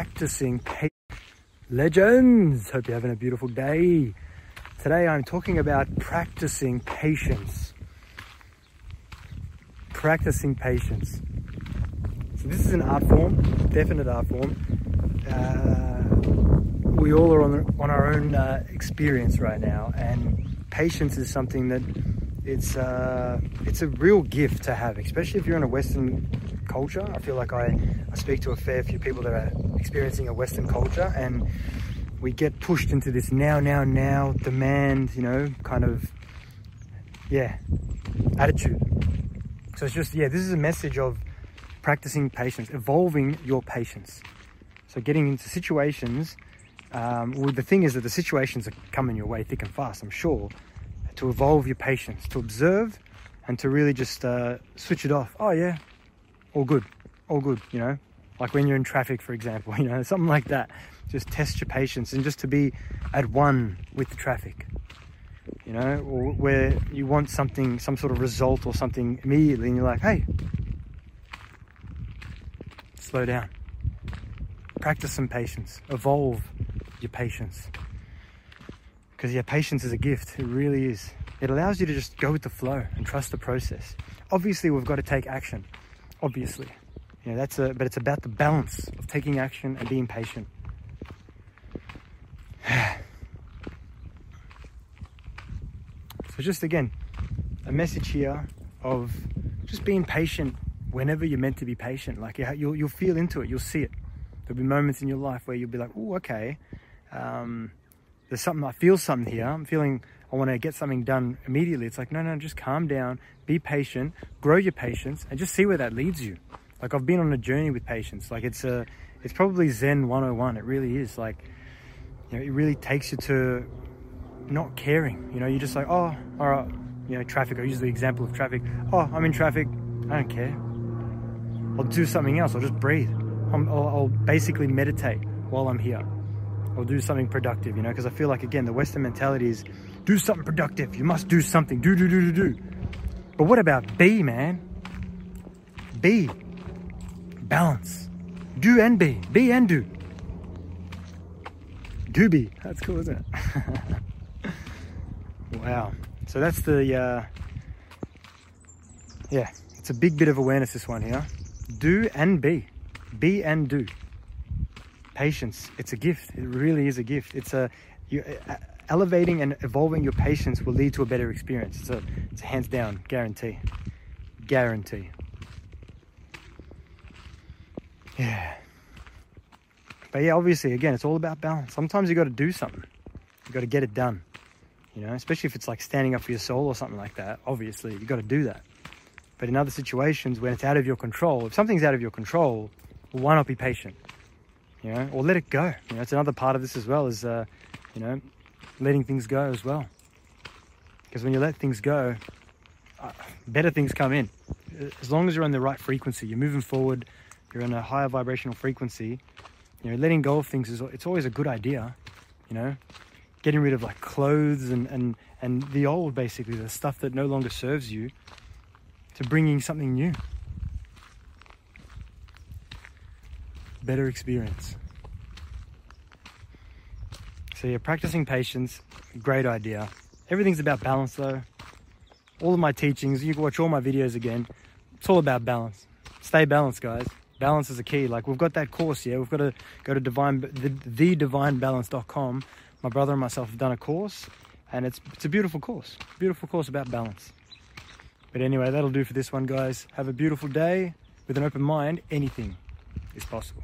practicing. Legends, hope you're having a beautiful day. Today I'm talking about practicing patience. Practicing patience. So this is an art form, definite art form. Uh, we all are on, on our own uh, experience right now, and patience is something that it's uh, it's a real gift to have, especially if you're in a Western culture. I feel like I, I speak to a fair few people that are experiencing a Western culture, and we get pushed into this now, now, now demand, you know, kind of, yeah, attitude. So it's just, yeah, this is a message of practicing patience, evolving your patience. So getting into situations, um, well, the thing is that the situations are coming your way thick and fast, I'm sure, to evolve your patience, to observe and to really just uh, switch it off. Oh yeah, all good, all good, you know, like when you're in traffic, for example, you know, something like that. Just test your patience and just to be at one with the traffic, you know, or where you want something, some sort of result or something immediately, and you're like, hey, slow down, practice some patience, evolve your patience. Because yeah, patience is a gift. It really is. It allows you to just go with the flow and trust the process. Obviously, we've got to take action. Obviously, you know that's a. But it's about the balance of taking action and being patient. so just again, a message here of just being patient whenever you're meant to be patient. Like you'll you'll feel into it. You'll see it. There'll be moments in your life where you'll be like, oh, okay. Um, there's something, I feel something here. I'm feeling I want to get something done immediately. It's like, no, no, just calm down, be patient, grow your patience, and just see where that leads you. Like I've been on a journey with patience. Like it's a, it's probably Zen 101. It really is. Like, you know, it really takes you to not caring. You know, you're just like, oh, all right. You know, traffic. I use the example of traffic. Oh, I'm in traffic. I don't care. I'll do something else. I'll just breathe. I'll, I'll basically meditate while I'm here or do something productive, you know, because I feel like, again, the Western mentality is do something productive. You must do something. Do, do, do, do, do. But what about be, man? Be. Balance. Do and be. Be and do. Do be. That's cool, isn't it? wow. So that's the, uh, yeah, it's a big bit of awareness, this one here. Do and be. Be and do patience. It's a gift. It really is a gift. It's a you uh, elevating and evolving your patience will lead to a better experience. It's a it's a hands down guarantee. Guarantee. Yeah. But yeah obviously again it's all about balance. Sometimes you got to do something. You got to get it done. You know especially if it's like standing up for your soul or something like that obviously you got to do that. But in other situations when it's out of your control if something's out of your control, why not be patient you know, or let it go. You know, it's another part of this as well is, uh, you know, letting things go as well. Because when you let things go, uh, better things come in. As long as you're on the right frequency, you're moving forward, you're in a higher vibrational frequency. You know, letting go of things is it's always a good idea. You know, getting rid of like clothes and and and the old, basically the stuff that no longer serves you, to bringing something new. Better experience. So you're practicing patience, great idea. Everything's about balance though. All of my teachings, you can watch all my videos again. It's all about balance. Stay balanced, guys. Balance is a key. Like we've got that course, yeah. We've got to go to divine the, thedivinebalance.com. My brother and myself have done a course, and it's it's a beautiful course. Beautiful course about balance. But anyway, that'll do for this one, guys. Have a beautiful day with an open mind. Anything is possible.